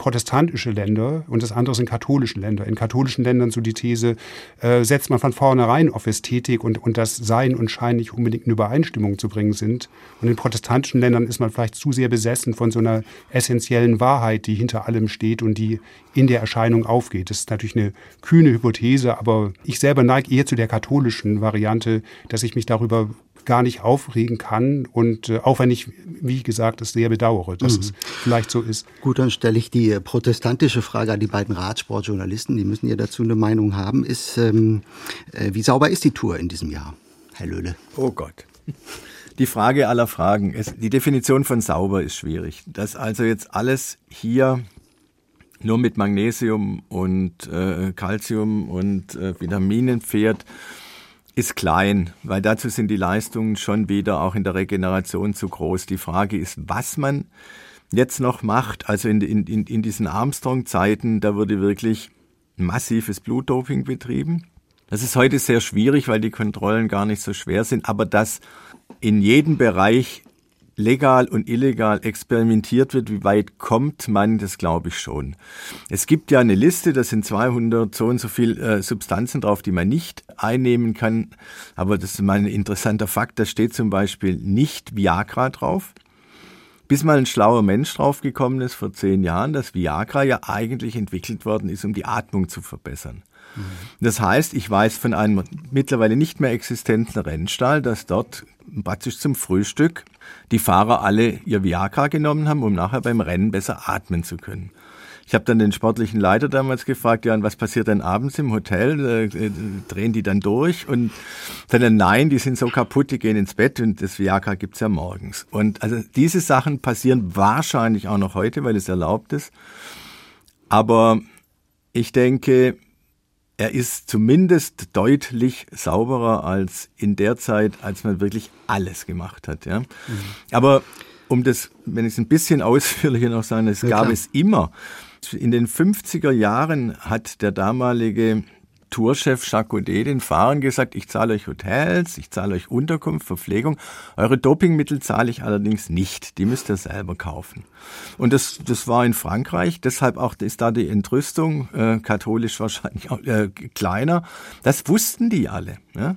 protestantische Länder und das andere sind katholische Länder. In katholischen Ländern so die These, äh, setzt man von vornherein auf Ästhetik und, und das Sein und Schein nicht unbedingt in Übereinstimmung zu bringen sind. Und in protestantischen Ländern ist man vielleicht zu sehr besessen von so einer essentiellen Wahrheit, die hinter allem steht und die in der Erscheinung aufgeht. Das ist natürlich eine kühne Hypothese, aber ich selber neige eher zu der katholischen Variante, dass ich mich darüber gar nicht aufregen kann. Und äh, auch wenn ich, wie gesagt, es sehr bedauere, dass mhm. es vielleicht so ist. Gut, dann stelle ich die protestantische Frage an die beiden Radsportjournalisten. Die müssen ja dazu eine Meinung haben. Ist, ähm, äh, wie sauber ist die Tour in diesem Jahr, Herr Löhle? Oh Gott. Die Frage aller Fragen ist, die Definition von sauber ist schwierig. Dass also jetzt alles hier nur mit Magnesium und äh, Calcium und äh, Vitaminen fährt, ist klein, weil dazu sind die Leistungen schon wieder auch in der Regeneration zu groß. Die Frage ist, was man jetzt noch macht. Also in, in, in diesen Armstrong-Zeiten, da wurde wirklich massives Blutdoping betrieben. Das ist heute sehr schwierig, weil die Kontrollen gar nicht so schwer sind, aber dass in jedem Bereich legal und illegal experimentiert wird, wie weit kommt man, das glaube ich schon. Es gibt ja eine Liste, da sind 200 so und so viel äh, Substanzen drauf, die man nicht einnehmen kann. Aber das ist mal ein interessanter Fakt, da steht zum Beispiel nicht Viagra drauf. Bis mal ein schlauer Mensch draufgekommen ist vor zehn Jahren, dass Viagra ja eigentlich entwickelt worden ist, um die Atmung zu verbessern. Mhm. Das heißt, ich weiß von einem mittlerweile nicht mehr existenten Rennstall, dass dort praktisch zum Frühstück die Fahrer alle ihr Viagra genommen haben, um nachher beim Rennen besser atmen zu können. Ich habe dann den sportlichen Leiter damals gefragt, ja, und was passiert dann abends im Hotel? Äh, äh, drehen die dann durch? Und dann, nein, die sind so kaputt, die gehen ins Bett und das Viagra gibt's ja morgens. Und also diese Sachen passieren wahrscheinlich auch noch heute, weil es erlaubt ist. Aber ich denke, er ist zumindest deutlich sauberer als in der Zeit, als man wirklich alles gemacht hat. Ja? Mhm. Aber um das, wenn ich es ein bisschen ausführlicher noch sagen, es ja, gab klar. es immer in den 50er Jahren hat der damalige Tourchef Jacquaudet den Fahrern gesagt, ich zahle euch Hotels, ich zahle euch Unterkunft, Verpflegung. Eure Dopingmittel zahle ich allerdings nicht. Die müsst ihr selber kaufen. Und das, das war in Frankreich. Deshalb auch ist da die Entrüstung, äh, katholisch wahrscheinlich auch, äh, kleiner. Das wussten die alle. Ja?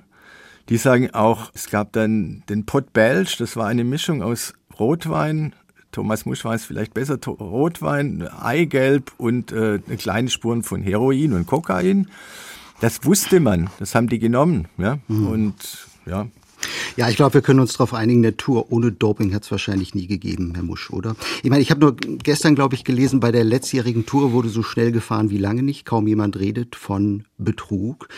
Die sagen auch, es gab dann den Pot Belge, das war eine Mischung aus Rotwein, Thomas Musch weiß vielleicht besser, Rotwein, Eigelb und äh, kleine Spuren von Heroin und Kokain. Das wusste man, das haben die genommen. Ja? Mhm. Und ja, ja, ich glaube, wir können uns darauf einigen, eine Tour ohne Doping hat es wahrscheinlich nie gegeben, Herr Musch, oder? Ich meine, ich habe nur gestern, glaube ich, gelesen, bei der letztjährigen Tour wurde so schnell gefahren wie lange nicht. Kaum jemand redet von Betrug.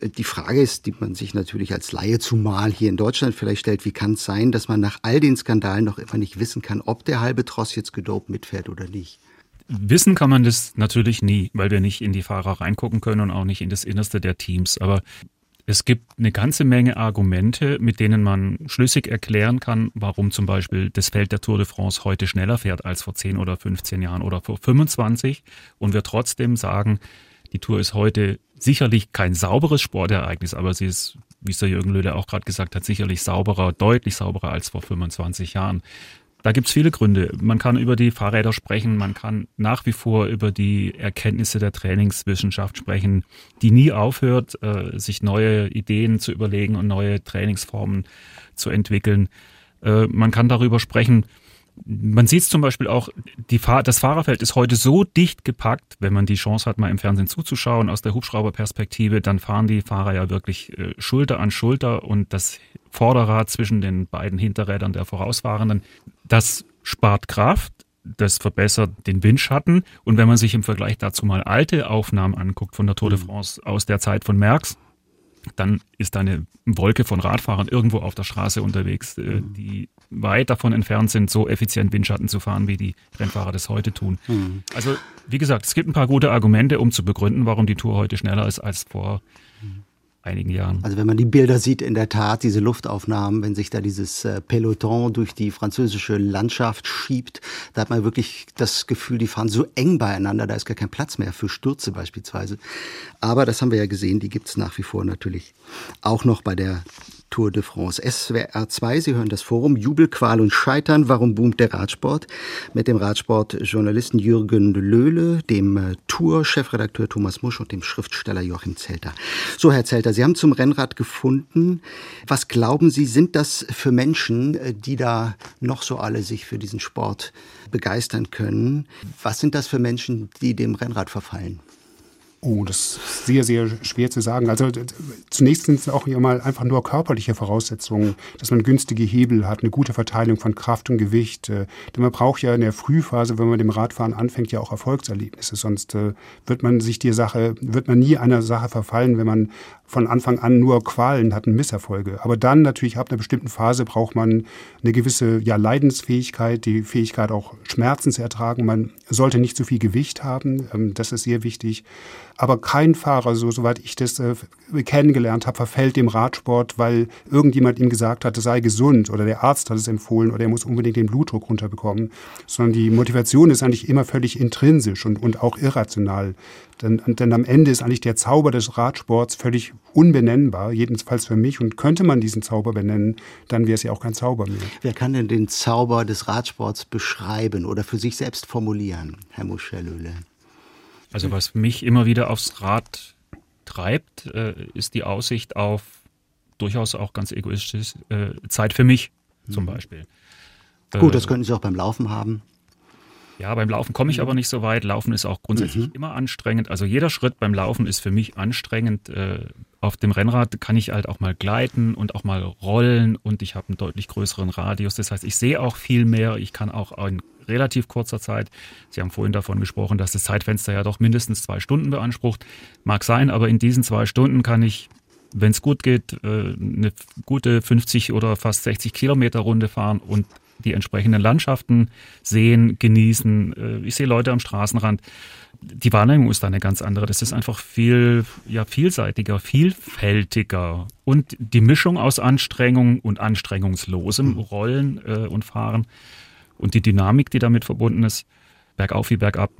Äh, die Frage ist, die man sich natürlich als Laie zumal hier in Deutschland vielleicht stellt, wie kann es sein, dass man nach all den Skandalen noch immer nicht wissen kann, ob der halbe Tross jetzt gedopt mitfährt oder nicht? Wissen kann man das natürlich nie, weil wir nicht in die Fahrer reingucken können und auch nicht in das Innerste der Teams. Aber es gibt eine ganze Menge Argumente, mit denen man schlüssig erklären kann, warum zum Beispiel das Feld der Tour de France heute schneller fährt als vor 10 oder 15 Jahren oder vor 25 und wir trotzdem sagen, die Tour ist heute sicherlich kein sauberes Sportereignis, aber sie ist, wie es der Jürgen Löhle auch gerade gesagt hat, sicherlich sauberer, deutlich sauberer als vor 25 Jahren. Da gibt's viele Gründe. Man kann über die Fahrräder sprechen, man kann nach wie vor über die Erkenntnisse der Trainingswissenschaft sprechen, die nie aufhört, äh, sich neue Ideen zu überlegen und neue Trainingsformen zu entwickeln. Äh, man kann darüber sprechen, man sieht es zum Beispiel auch, die Fahr das Fahrerfeld ist heute so dicht gepackt, wenn man die Chance hat, mal im Fernsehen zuzuschauen, aus der Hubschrauberperspektive, dann fahren die Fahrer ja wirklich äh, Schulter an Schulter und das Vorderrad zwischen den beiden Hinterrädern der Vorausfahrenden, das spart Kraft, das verbessert den Windschatten und wenn man sich im Vergleich dazu mal alte Aufnahmen anguckt von der Tour de mhm. France aus der Zeit von Merckx, dann ist da eine Wolke von Radfahrern irgendwo auf der Straße unterwegs, äh, mhm. die weit davon entfernt sind, so effizient Windschatten zu fahren, wie die Rennfahrer das heute tun. Mhm. Also, wie gesagt, es gibt ein paar gute Argumente, um zu begründen, warum die Tour heute schneller ist als vor einigen Jahren. Also wenn man die Bilder sieht, in der Tat, diese Luftaufnahmen, wenn sich da dieses äh, Peloton durch die französische Landschaft schiebt, da hat man wirklich das Gefühl, die fahren so eng beieinander, da ist gar kein Platz mehr für Stürze beispielsweise. Aber das haben wir ja gesehen, die gibt es nach wie vor natürlich auch noch bei der Tour de France. SWR 2, Sie hören das Forum Jubel, Qual und Scheitern. Warum boomt der Radsport? Mit dem Radsportjournalisten Jürgen Löhle, dem äh, Tour-Chefredakteur Thomas Musch und dem Schriftsteller Joachim Zelter. So, Herr Zelter, Sie haben zum Rennrad gefunden. Was glauben Sie, sind das für Menschen, äh, die da noch so alle sich für diesen Sport begeistern können? Was sind das für Menschen, die dem Rennrad verfallen? Oh, das ist sehr, sehr schwer zu sagen. Also zunächst sind es auch mal einfach nur körperliche Voraussetzungen, dass man günstige Hebel hat, eine gute Verteilung von Kraft und Gewicht. Äh, denn man braucht ja in der Frühphase, wenn man dem Radfahren anfängt, ja auch Erfolgserlebnisse. Sonst äh, wird man sich die Sache, wird man nie einer Sache verfallen, wenn man von Anfang an nur Qualen hatten, Misserfolge. Aber dann natürlich ab einer bestimmten Phase braucht man eine gewisse ja, Leidensfähigkeit, die Fähigkeit auch Schmerzen zu ertragen. Man sollte nicht zu viel Gewicht haben, ähm, das ist sehr wichtig. Aber kein Fahrer, so soweit ich das äh, kennengelernt habe, verfällt dem Radsport, weil irgendjemand ihm gesagt hat, es sei gesund oder der Arzt hat es empfohlen oder er muss unbedingt den Blutdruck runterbekommen. Sondern die Motivation ist eigentlich immer völlig intrinsisch und, und auch irrational. Denn, denn am Ende ist eigentlich der Zauber des Radsports völlig unbenennbar, jedenfalls für mich. Und könnte man diesen Zauber benennen, dann wäre es ja auch kein Zauber mehr. Wer kann denn den Zauber des Radsports beschreiben oder für sich selbst formulieren, Herr Muschelöhle? Also was mich immer wieder aufs Rad treibt, äh, ist die Aussicht auf durchaus auch ganz egoistisch äh, Zeit für mich zum mhm. Beispiel. Gut, das äh, könnten Sie auch beim Laufen haben. Ja, beim Laufen komme ich aber nicht so weit. Laufen ist auch grundsätzlich mhm. immer anstrengend. Also jeder Schritt beim Laufen ist für mich anstrengend. Äh, auf dem Rennrad kann ich halt auch mal gleiten und auch mal rollen und ich habe einen deutlich größeren Radius. Das heißt, ich sehe auch viel mehr. Ich kann auch in relativ kurzer Zeit, Sie haben vorhin davon gesprochen, dass das Zeitfenster ja doch mindestens zwei Stunden beansprucht. Mag sein, aber in diesen zwei Stunden kann ich wenn es gut geht, äh, eine gute 50 oder fast 60 Kilometer Runde fahren und die entsprechenden Landschaften sehen, genießen. Äh, ich sehe Leute am Straßenrand. Die Wahrnehmung ist da eine ganz andere. Das ist einfach viel ja, vielseitiger, vielfältiger. Und die Mischung aus Anstrengung und anstrengungslosem mhm. Rollen äh, und Fahren und die Dynamik, die damit verbunden ist, bergauf wie bergab,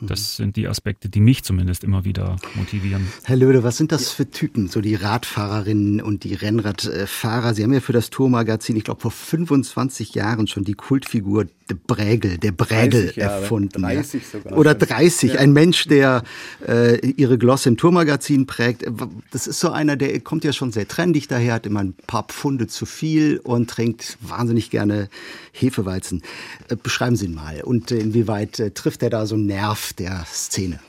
das sind die Aspekte, die mich zumindest immer wieder motivieren. Herr Löde, was sind das für Typen, so die Radfahrerinnen und die Rennradfahrer? Sie haben ja für das Tourmagazin, ich glaube vor 25 Jahren schon die Kultfigur de Brägel, der Brägel erfunden. 30 sogar. Oder 30, ja. ein Mensch, der äh, ihre Glosse im Tourmagazin prägt. Das ist so einer, der kommt ja schon sehr trendig daher, hat immer ein paar Pfunde zu viel und trinkt wahnsinnig gerne Hefeweizen. Äh, beschreiben Sie ihn mal und inwieweit äh, trifft er da so einen Nerv der Szene?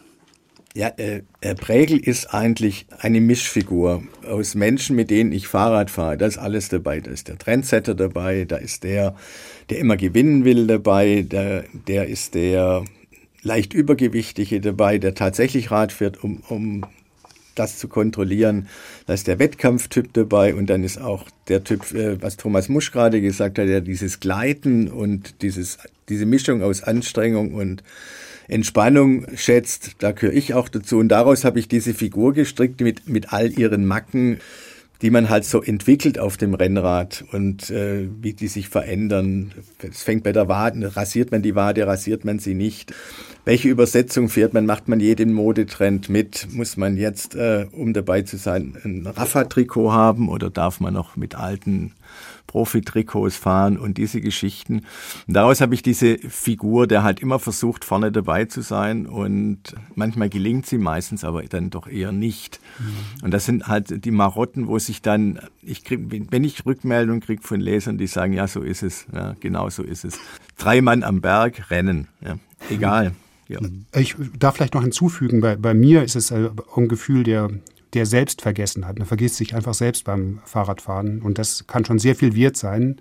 Ja, äh, Herr Prägel ist eigentlich eine Mischfigur aus Menschen, mit denen ich Fahrrad fahre. Da ist alles dabei. Da ist der Trendsetter dabei, da ist der, der immer gewinnen will dabei, der, der ist der leicht Übergewichtige dabei, der tatsächlich Rad fährt, um, um das zu kontrollieren. Da ist der Wettkampftyp dabei und dann ist auch der Typ, äh, was Thomas Musch gerade gesagt hat, der dieses Gleiten und dieses, diese Mischung aus Anstrengung und Entspannung schätzt. Da gehöre ich auch dazu. Und daraus habe ich diese Figur gestrickt mit, mit all ihren Macken, die man halt so entwickelt auf dem Rennrad und äh, wie die sich verändern. Es fängt bei der Wade, rasiert man die Wade, rasiert man sie nicht. Welche Übersetzung fährt man? Macht man jeden Modetrend mit? Muss man jetzt, äh, um dabei zu sein, ein Rafa-Trikot haben oder darf man noch mit alten Profi-Trikots fahren und diese Geschichten. Und daraus habe ich diese Figur, der halt immer versucht, vorne dabei zu sein und manchmal gelingt sie, meistens aber dann doch eher nicht. Mhm. Und das sind halt die Marotten, wo sich dann, ich krieg, wenn ich Rückmeldungen kriege von Lesern, die sagen, ja, so ist es, ja, genau so ist es. Drei Mann am Berg rennen, ja, egal. Ja. Ich darf vielleicht noch hinzufügen, bei, bei mir ist es äh, ein Gefühl der der selbst vergessen hat. Man vergisst sich einfach selbst beim Fahrradfahren und das kann schon sehr viel wert sein.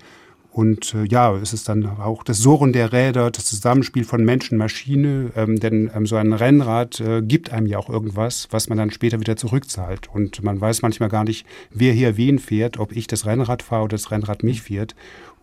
Und äh, ja, es ist dann auch das Surren der Räder, das Zusammenspiel von Mensch und Maschine, ähm, denn ähm, so ein Rennrad äh, gibt einem ja auch irgendwas, was man dann später wieder zurückzahlt. Und man weiß manchmal gar nicht, wer hier wen fährt, ob ich das Rennrad fahre oder das Rennrad mich fährt.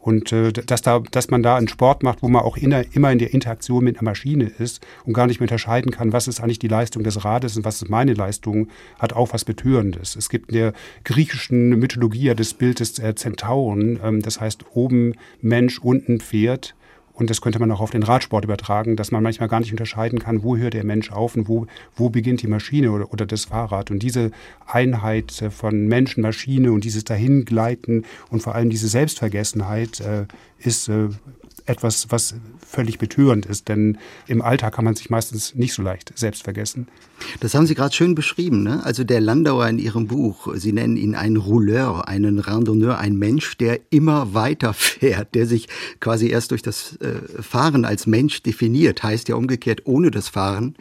Und äh, dass, da, dass man da einen Sport macht, wo man auch in der, immer in der Interaktion mit einer Maschine ist und gar nicht mehr unterscheiden kann, was ist eigentlich die Leistung des Rades und was ist meine Leistung, hat auch was Betörendes. Es gibt in der griechischen Mythologie ja das Bild des äh, Zentauren, ähm, das heißt oben Mensch, unten Pferd. Und das könnte man auch auf den Radsport übertragen, dass man manchmal gar nicht unterscheiden kann, wo hört der Mensch auf und wo, wo beginnt die Maschine oder, oder das Fahrrad. Und diese Einheit äh, von Mensch, Maschine und dieses Dahingleiten und vor allem diese Selbstvergessenheit äh, ist äh, etwas, was völlig betörend ist, denn im Alltag kann man sich meistens nicht so leicht selbst vergessen. Das haben Sie gerade schön beschrieben. Ne? Also der Landauer in Ihrem Buch, Sie nennen ihn einen Rouleur, einen Randonneur, ein Mensch, der immer weiter fährt, der sich quasi erst durch das äh, Fahren als Mensch definiert, heißt ja umgekehrt, ohne das Fahren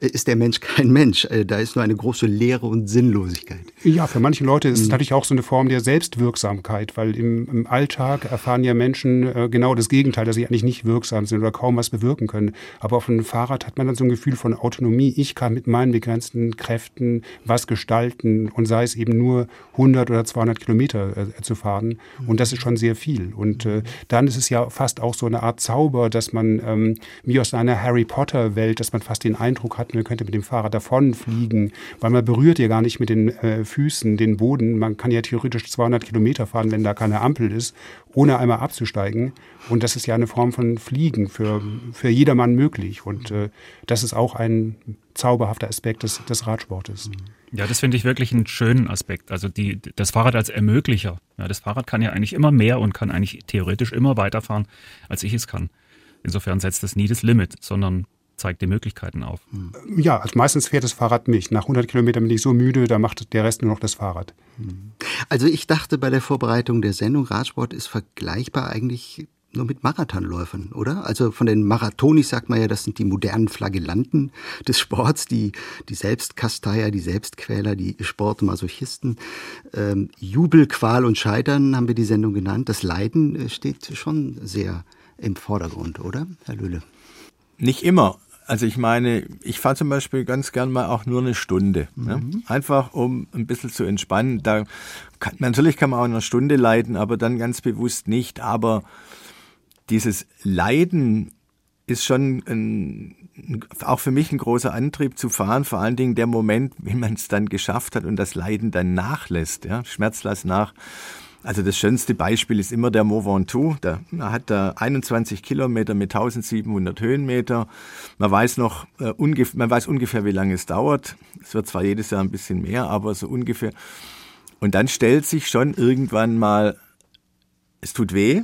ist der Mensch kein Mensch. Äh, da ist nur eine große Leere und Sinnlosigkeit. Ja, für manche Leute ist es natürlich auch so eine Form der Selbstwirksamkeit, weil im, im Alltag erfahren ja Menschen äh, genau das Gegenteil, dass sie eigentlich nicht wirksam sind oder kaum was bewirken können. Aber auf einem Fahrrad hat man dann so ein Gefühl von Autonomie. Ich kann mit meinen begrenzten Kräften was gestalten und sei es eben nur 100 oder 200 Kilometer äh, zu fahren. Und das ist schon sehr viel. Und äh, dann ist es ja fast auch so eine Art Zauber, dass man ähm, wie aus einer Harry Potter Welt, dass man fast den Eindruck hat, man könnte mit dem Fahrrad davonfliegen, weil man berührt ja gar nicht mit den äh, Füßen den Boden. Man kann ja theoretisch 200 Kilometer fahren, wenn da keine Ampel ist, ohne einmal abzusteigen. Und das ist ja eine Form von Fliegen für, für jedermann möglich. Und äh, das ist auch ein zauberhafter Aspekt des, des Radsportes. Ja, das finde ich wirklich einen schönen Aspekt. Also die, das Fahrrad als Ermöglicher. Ja, das Fahrrad kann ja eigentlich immer mehr und kann eigentlich theoretisch immer weiterfahren, als ich es kann. Insofern setzt es nie das Limit, sondern zeigt die Möglichkeiten auf. Ja, also meistens fährt das Fahrrad mich. Nach 100 Kilometern bin ich so müde, da macht der Rest nur noch das Fahrrad. Also ich dachte bei der Vorbereitung der Sendung, Radsport ist vergleichbar eigentlich nur mit Marathonläufern, oder? Also von den Marathonis sagt man ja, das sind die modernen Flagellanten des Sports, die, die Selbstkasteier, die Selbstquäler, die Sportmasochisten. Ähm, Jubel, Qual und Scheitern haben wir die Sendung genannt. Das Leiden äh, steht schon sehr im Vordergrund, oder, Herr Löhle? Nicht immer. Also ich meine, ich fahre zum Beispiel ganz gern mal auch nur eine Stunde. Mhm. Ja? Einfach um ein bisschen zu entspannen. Da kann, natürlich kann man auch eine Stunde leiden, aber dann ganz bewusst nicht. Aber dieses Leiden ist schon ein, auch für mich ein großer Antrieb zu fahren, vor allen Dingen der Moment, wenn man es dann geschafft hat und das Leiden dann nachlässt, ja, Schmerz lässt nach. Also das schönste Beispiel ist immer der Mont Ventoux. Da hat er 21 Kilometer mit 1700 Höhenmeter. Man weiß noch äh, ungefähr, man weiß ungefähr, wie lange es dauert. Es wird zwar jedes Jahr ein bisschen mehr, aber so ungefähr. Und dann stellt sich schon irgendwann mal, es tut weh.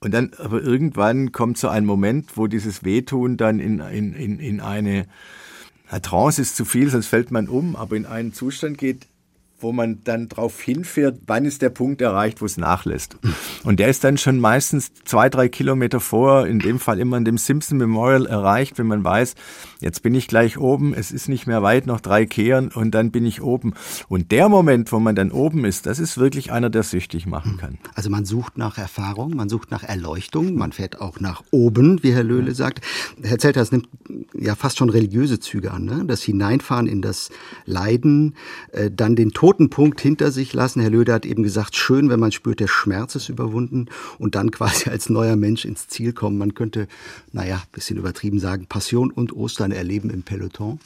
Und dann, aber irgendwann kommt so ein Moment, wo dieses Wehtun dann in, in, in, in eine, eine Trance ist zu viel, sonst fällt man um, aber in einen Zustand geht, wo man dann drauf hinfährt, wann ist der Punkt erreicht, wo es nachlässt. Und der ist dann schon meistens zwei, drei Kilometer vor, in dem Fall immer in dem Simpson Memorial erreicht, wenn man weiß, jetzt bin ich gleich oben, es ist nicht mehr weit, noch drei Kehren und dann bin ich oben. Und der Moment, wo man dann oben ist, das ist wirklich einer, der süchtig machen kann. Also man sucht nach Erfahrung, man sucht nach Erleuchtung, man fährt auch nach oben, wie Herr Löhle sagt. Herr Zelter, das nimmt ja fast schon religiöse Züge an, ne? das Hineinfahren in das Leiden, äh, dann den Tod toten Punkt hinter sich lassen. Herr Löder hat eben gesagt, schön, wenn man spürt, der Schmerz ist überwunden und dann quasi als neuer Mensch ins Ziel kommen. Man könnte, naja, bisschen übertrieben sagen, Passion und Ostern erleben im Peloton.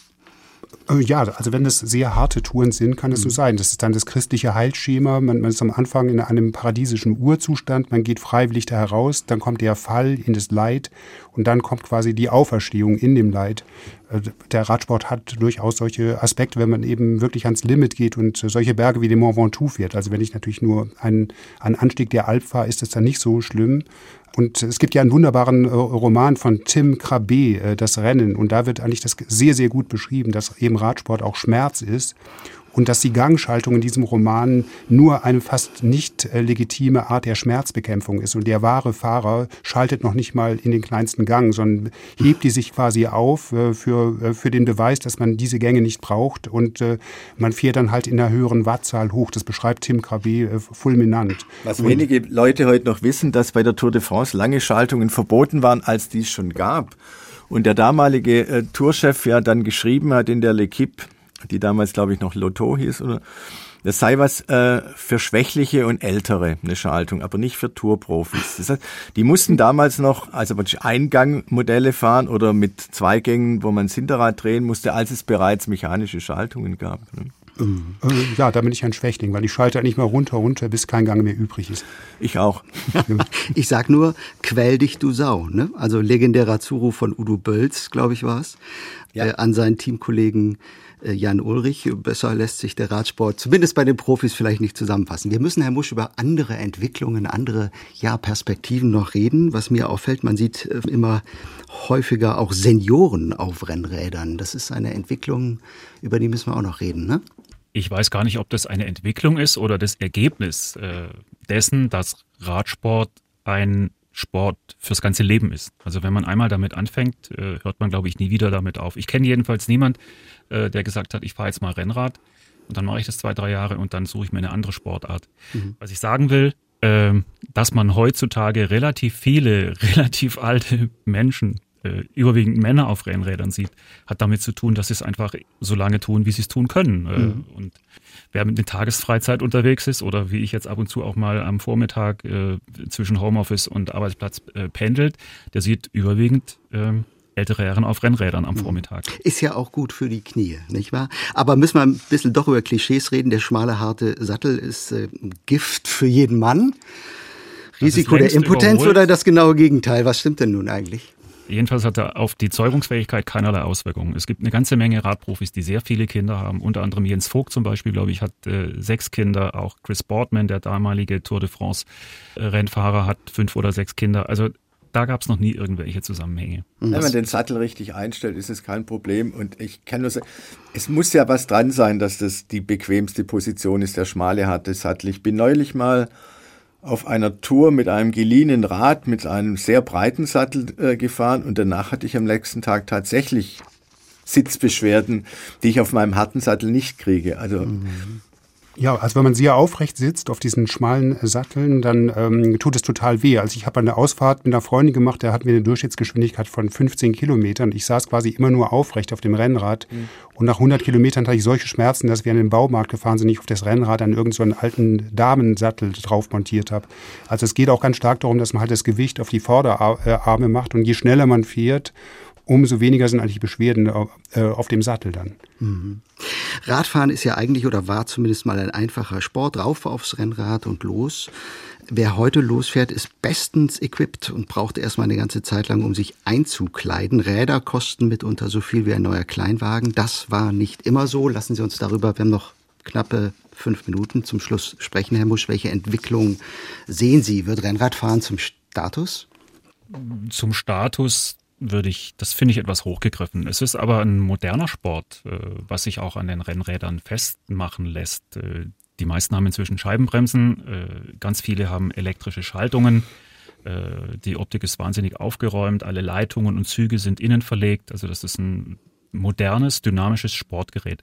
Äh, ja, also wenn es sehr harte Touren sind, kann es so mhm. sein. Das ist dann das christliche Heilschema. Man, man, ist am Anfang in einem paradiesischen Urzustand, man geht freiwillig da heraus, dann kommt der Fall in das Leid und dann kommt quasi die Auferstehung in dem Leid. Äh, der Radsport hat durchaus solche Aspekte, wenn man eben wirklich ans Limit geht und solche Berge wie den Mont Ventoux fährt. Also wenn ich natürlich nur einen, einen Anstieg der Alp fahre, ist es dann nicht so schlimm. Und es gibt ja einen wunderbaren äh, Roman von Tim Krabbe, äh, Das Rennen. Und da wird eigentlich das sehr, sehr gut beschrieben, dass eben Radsport auch Schmerz ist und dass die Gangschaltung in diesem Roman nur eine fast nicht äh, legitime Art der Schmerzbekämpfung ist. Und der wahre Fahrer schaltet noch nicht mal in den kleinsten Gang, sondern hebt die sich quasi auf äh, für, äh, für den Beweis, dass man diese Gänge nicht braucht. Und man fährt dann halt in einer höheren Wattzahl hoch. Das beschreibt Tim Krabbe fulminant. Was und wenige Leute heute noch wissen, dass bei der Tour de France lange Schaltungen verboten waren, als die es schon gab. Und der damalige äh, Tourchef ja dann geschrieben hat in der L'Equipe, die damals, glaube ich, noch Lotto hieß, oder? Das sei was äh, für Schwächliche und Ältere, eine Schaltung, aber nicht für Tourprofis. Das heißt, die mussten damals noch, also Eingangmodelle fahren oder mit Zweigängen, wo man das Hinterrad drehen musste, als es bereits mechanische Schaltungen gab. Ne? Äh, ja, da bin ich ein Schwächling, weil ich schalte nicht mal runter, runter, bis kein Gang mehr übrig ist. Ich auch. ich sag nur, quäl dich, du Sau. Ne? Also legendärer Zuruf von Udo Bölz, glaube ich, war es, ja. äh, an seinen Teamkollegen Jan Ulrich. Besser lässt sich der Radsport zumindest bei den Profis vielleicht nicht zusammenfassen. Wir müssen, Herr Musch, über andere Entwicklungen, andere ja, Perspektiven noch reden. Was mir auffällt, man sieht äh, immer häufiger auch Senioren auf Rennrädern. Das ist eine Entwicklung, über die müssen wir auch noch reden, ne? Ich weiß gar nicht, ob das eine Entwicklung ist oder das Ergebnis äh, dessen, dass Radsport ein Sport fürs ganze Leben ist. Also wenn man einmal damit anfängt, äh, hört man, glaube ich, nie wieder damit auf. Ich kenne jedenfalls niemand, äh, der gesagt hat, ich fahre jetzt mal Rennrad und dann mache ich das zwei, drei Jahre und dann suche ich mir eine andere Sportart. Mhm. Was ich sagen will, äh, dass man heutzutage relativ viele, relativ alte Menschen äh, überwiegend Männer auf Rennrädern sieht, hat damit zu tun, dass sie es einfach so lange tun, wie sie es tun können. Äh, mhm. Und wer mit einer Tagesfreizeit unterwegs ist oder wie ich jetzt ab und zu auch mal am Vormittag äh, zwischen Homeoffice und Arbeitsplatz äh, pendelt, der sieht überwiegend äh, ältere Herren auf Rennrädern am mhm. Vormittag. Ist ja auch gut für die Knie, nicht wahr? Aber müssen wir ein bisschen doch über Klischees reden. Der schmale, harte Sattel ist äh, Gift für jeden Mann. Risiko der Impotenz überholt. oder das genaue Gegenteil? Was stimmt denn nun eigentlich? Jedenfalls hat er auf die Zeugungsfähigkeit keinerlei Auswirkungen. Es gibt eine ganze Menge Radprofis, die sehr viele Kinder haben. Unter anderem Jens Vogt zum Beispiel, glaube ich, hat äh, sechs Kinder. Auch Chris Boardman, der damalige Tour de France äh, Rennfahrer, hat fünf oder sechs Kinder. Also da gab es noch nie irgendwelche Zusammenhänge. Wenn man den Sattel richtig einstellt, ist es kein Problem. Und ich kann nur sagen, es muss ja was dran sein, dass das die bequemste Position ist, der schmale harte Sattel. Ich bin neulich mal auf einer Tour mit einem geliehenen Rad mit einem sehr breiten Sattel äh, gefahren und danach hatte ich am nächsten Tag tatsächlich Sitzbeschwerden, die ich auf meinem harten Sattel nicht kriege. Also mhm. Ja, also wenn man sehr aufrecht sitzt auf diesen schmalen Satteln, dann ähm, tut es total weh. Also ich habe eine Ausfahrt mit einer Freundin gemacht, der hatten wir eine Durchschnittsgeschwindigkeit von 15 Kilometern. Ich saß quasi immer nur aufrecht auf dem Rennrad. Mhm. Und nach 100 Kilometern hatte ich solche Schmerzen, dass wir an den Baumarkt gefahren sind, ich auf das Rennrad an irgendeinen so alten Damensattel drauf montiert habe. Also es geht auch ganz stark darum, dass man halt das Gewicht auf die Vorderarme macht. Und je schneller man fährt, umso weniger sind eigentlich Beschwerden äh, auf dem Sattel dann. Mhm. Radfahren ist ja eigentlich oder war zumindest mal ein einfacher Sport. Rauf aufs Rennrad und los. Wer heute losfährt, ist bestens equipped und braucht erstmal eine ganze Zeit lang, um sich einzukleiden. Räder kosten mitunter so viel wie ein neuer Kleinwagen. Das war nicht immer so. Lassen Sie uns darüber, wir haben noch knappe fünf Minuten zum Schluss sprechen, Herr Musch. Welche Entwicklung sehen Sie? Wird Rennradfahren zum Status? Zum Status würde ich, das finde ich etwas hochgegriffen. Es ist aber ein moderner Sport, äh, was sich auch an den Rennrädern festmachen lässt. Äh, die meisten haben inzwischen Scheibenbremsen, äh, ganz viele haben elektrische Schaltungen. Die Optik ist wahnsinnig aufgeräumt, alle Leitungen und Züge sind innen verlegt. Also das ist ein modernes, dynamisches Sportgerät.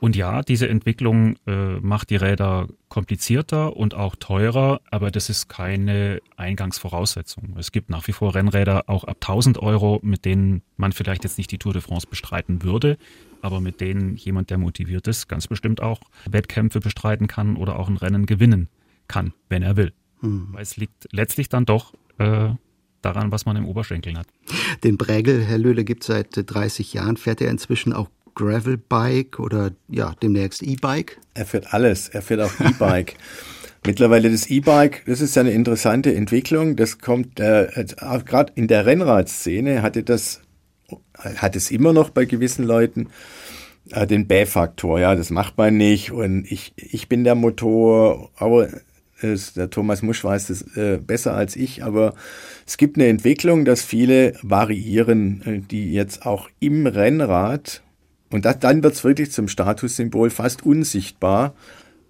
Und ja, diese Entwicklung äh, macht die Räder komplizierter und auch teurer, aber das ist keine Eingangsvoraussetzung. Es gibt nach wie vor Rennräder auch ab 1000 Euro, mit denen man vielleicht jetzt nicht die Tour de France bestreiten würde, aber mit denen jemand, der motiviert ist, ganz bestimmt auch Wettkämpfe bestreiten kann oder auch ein Rennen gewinnen kann, wenn er will. Hm. Weil es liegt letztlich dann doch äh, daran, was man im Oberschenkel hat. Den Prägel, Herr Löhle, gibt seit 30 Jahren. Fährt er inzwischen auch Gravelbike oder ja, demnächst E-Bike? Er fährt alles. Er fährt auch E-Bike. Mittlerweile das E-Bike, das ist eine interessante Entwicklung. Das kommt äh, gerade in der Rennradszene hatte das hat es immer noch bei gewissen Leuten äh, den Bäh-Faktor. Ja, das macht man nicht und ich ich bin der Motor, aber der Thomas Musch weiß das äh, besser als ich, aber es gibt eine Entwicklung, dass viele variieren, äh, die jetzt auch im Rennrad und das, dann wird es wirklich zum Statussymbol fast unsichtbar.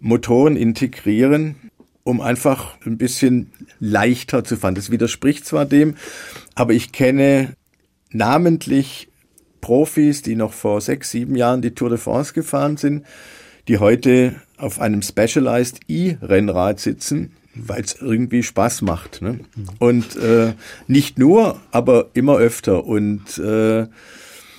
Motoren integrieren, um einfach ein bisschen leichter zu fahren. Das widerspricht zwar dem, aber ich kenne namentlich Profis, die noch vor sechs, sieben Jahren die Tour de France gefahren sind, die heute auf einem Specialized E-Rennrad sitzen, weil es irgendwie Spaß macht. Ne? Und äh, nicht nur, aber immer öfter. Und äh,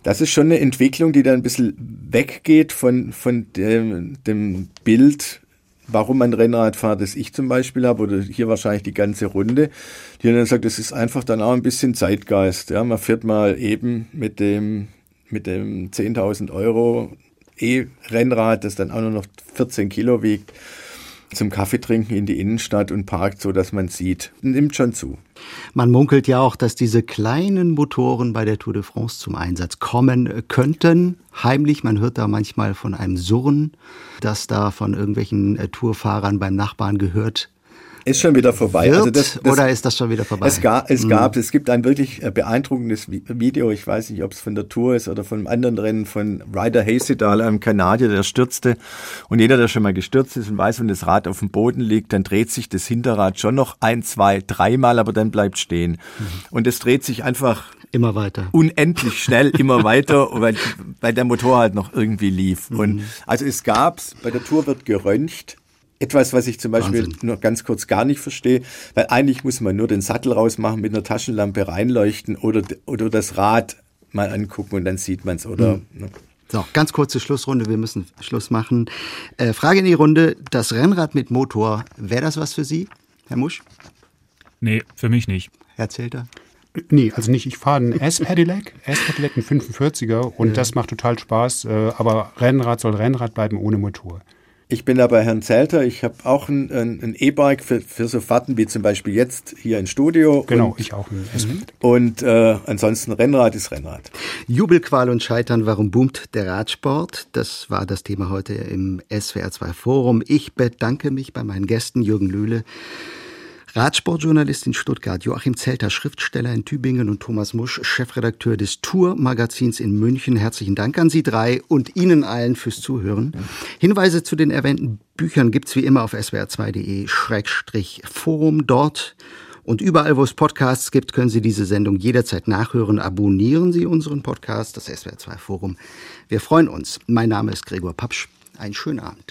das ist schon eine Entwicklung, die da ein bisschen weggeht von, von dem, dem Bild, warum man Rennrad fährt, das ich zum Beispiel habe, oder hier wahrscheinlich die ganze Runde, die dann sagt, das ist einfach dann auch ein bisschen Zeitgeist. Ja, man fährt mal eben mit dem, mit dem 10.000 Euro E-Rennrad, das dann auch nur noch 14 Kilo wiegt zum Kaffee trinken in die Innenstadt und parkt so, dass man sieht. Nimmt schon zu. Man munkelt ja auch, dass diese kleinen Motoren bei der Tour de France zum Einsatz kommen könnten. Heimlich, man hört da manchmal von einem Surren, das da von irgendwelchen äh, Tourfahrern beim Nachbarn gehört ist schon wieder vorbei. Wird, also das, das, oder ist das schon wieder vorbei? Es gab, es, mhm. gab, es gibt ein wirklich äh, beeindruckendes Video, ich weiß nicht, ob es von der Tour ist oder von einem anderen Rennen von Ryder Hasedahl, einem Kanadier, der stürzte. Und jeder, der schon mal gestürzt ist und weiß, wenn das Rad auf dem Boden liegt, dann dreht sich das Hinterrad schon noch ein, zwei, dreimal, aber dann bleibt stehen. Mhm. Und es dreht sich einfach Immer weiter. Unendlich schnell, immer weiter, weil, weil der Motor halt noch irgendwie lief. Mhm. Und also es gab's, bei der Tour wird geröntgt, etwas, was ich zum Beispiel Wahnsinn. nur ganz kurz gar nicht verstehe, weil eigentlich muss man nur den Sattel rausmachen, mit einer Taschenlampe reinleuchten oder, oder das Rad mal angucken und dann sieht man es, oder? Mhm. Ne? So, ganz kurze Schlussrunde, wir müssen Schluss machen. Äh, Frage in die Runde, das Rennrad mit Motor, wäre das was für Sie, Herr Musch? Nee, für mich nicht. Herr Zelter? Nee, also nicht. Ich fahre einen S-Pedelec, S-Pedelec, einen 45er und ja. das macht total Spaß. Äh, aber Rennrad soll Rennrad bleiben ohne Motor. Ich bin da bei Herrn Zelter. Ich habe auch ein, ein E-Bike für, für so Fahrten wie zum Beispiel jetzt hier im Studio. Genau, und, ich auch. Und äh, ansonsten Rennrad ist Rennrad. Jubelqual und Scheitern, warum boomt der Radsport? Das war das Thema heute im SWR2 Forum. Ich bedanke mich bei meinen Gästen Jürgen Lühle, Radsportjournalist in Stuttgart, Joachim Zelter, Schriftsteller in Tübingen und Thomas Musch, Chefredakteur des Tour-Magazins in München. Herzlichen Dank an Sie drei und Ihnen allen fürs Zuhören. Hinweise zu den erwähnten Büchern gibt's wie immer auf swr2.de-forum. Dort und überall, wo es Podcasts gibt, können Sie diese Sendung jederzeit nachhören. Abonnieren Sie unseren Podcast, das SWR2 Forum. Wir freuen uns. Mein Name ist Gregor Papsch. Einen schönen Abend.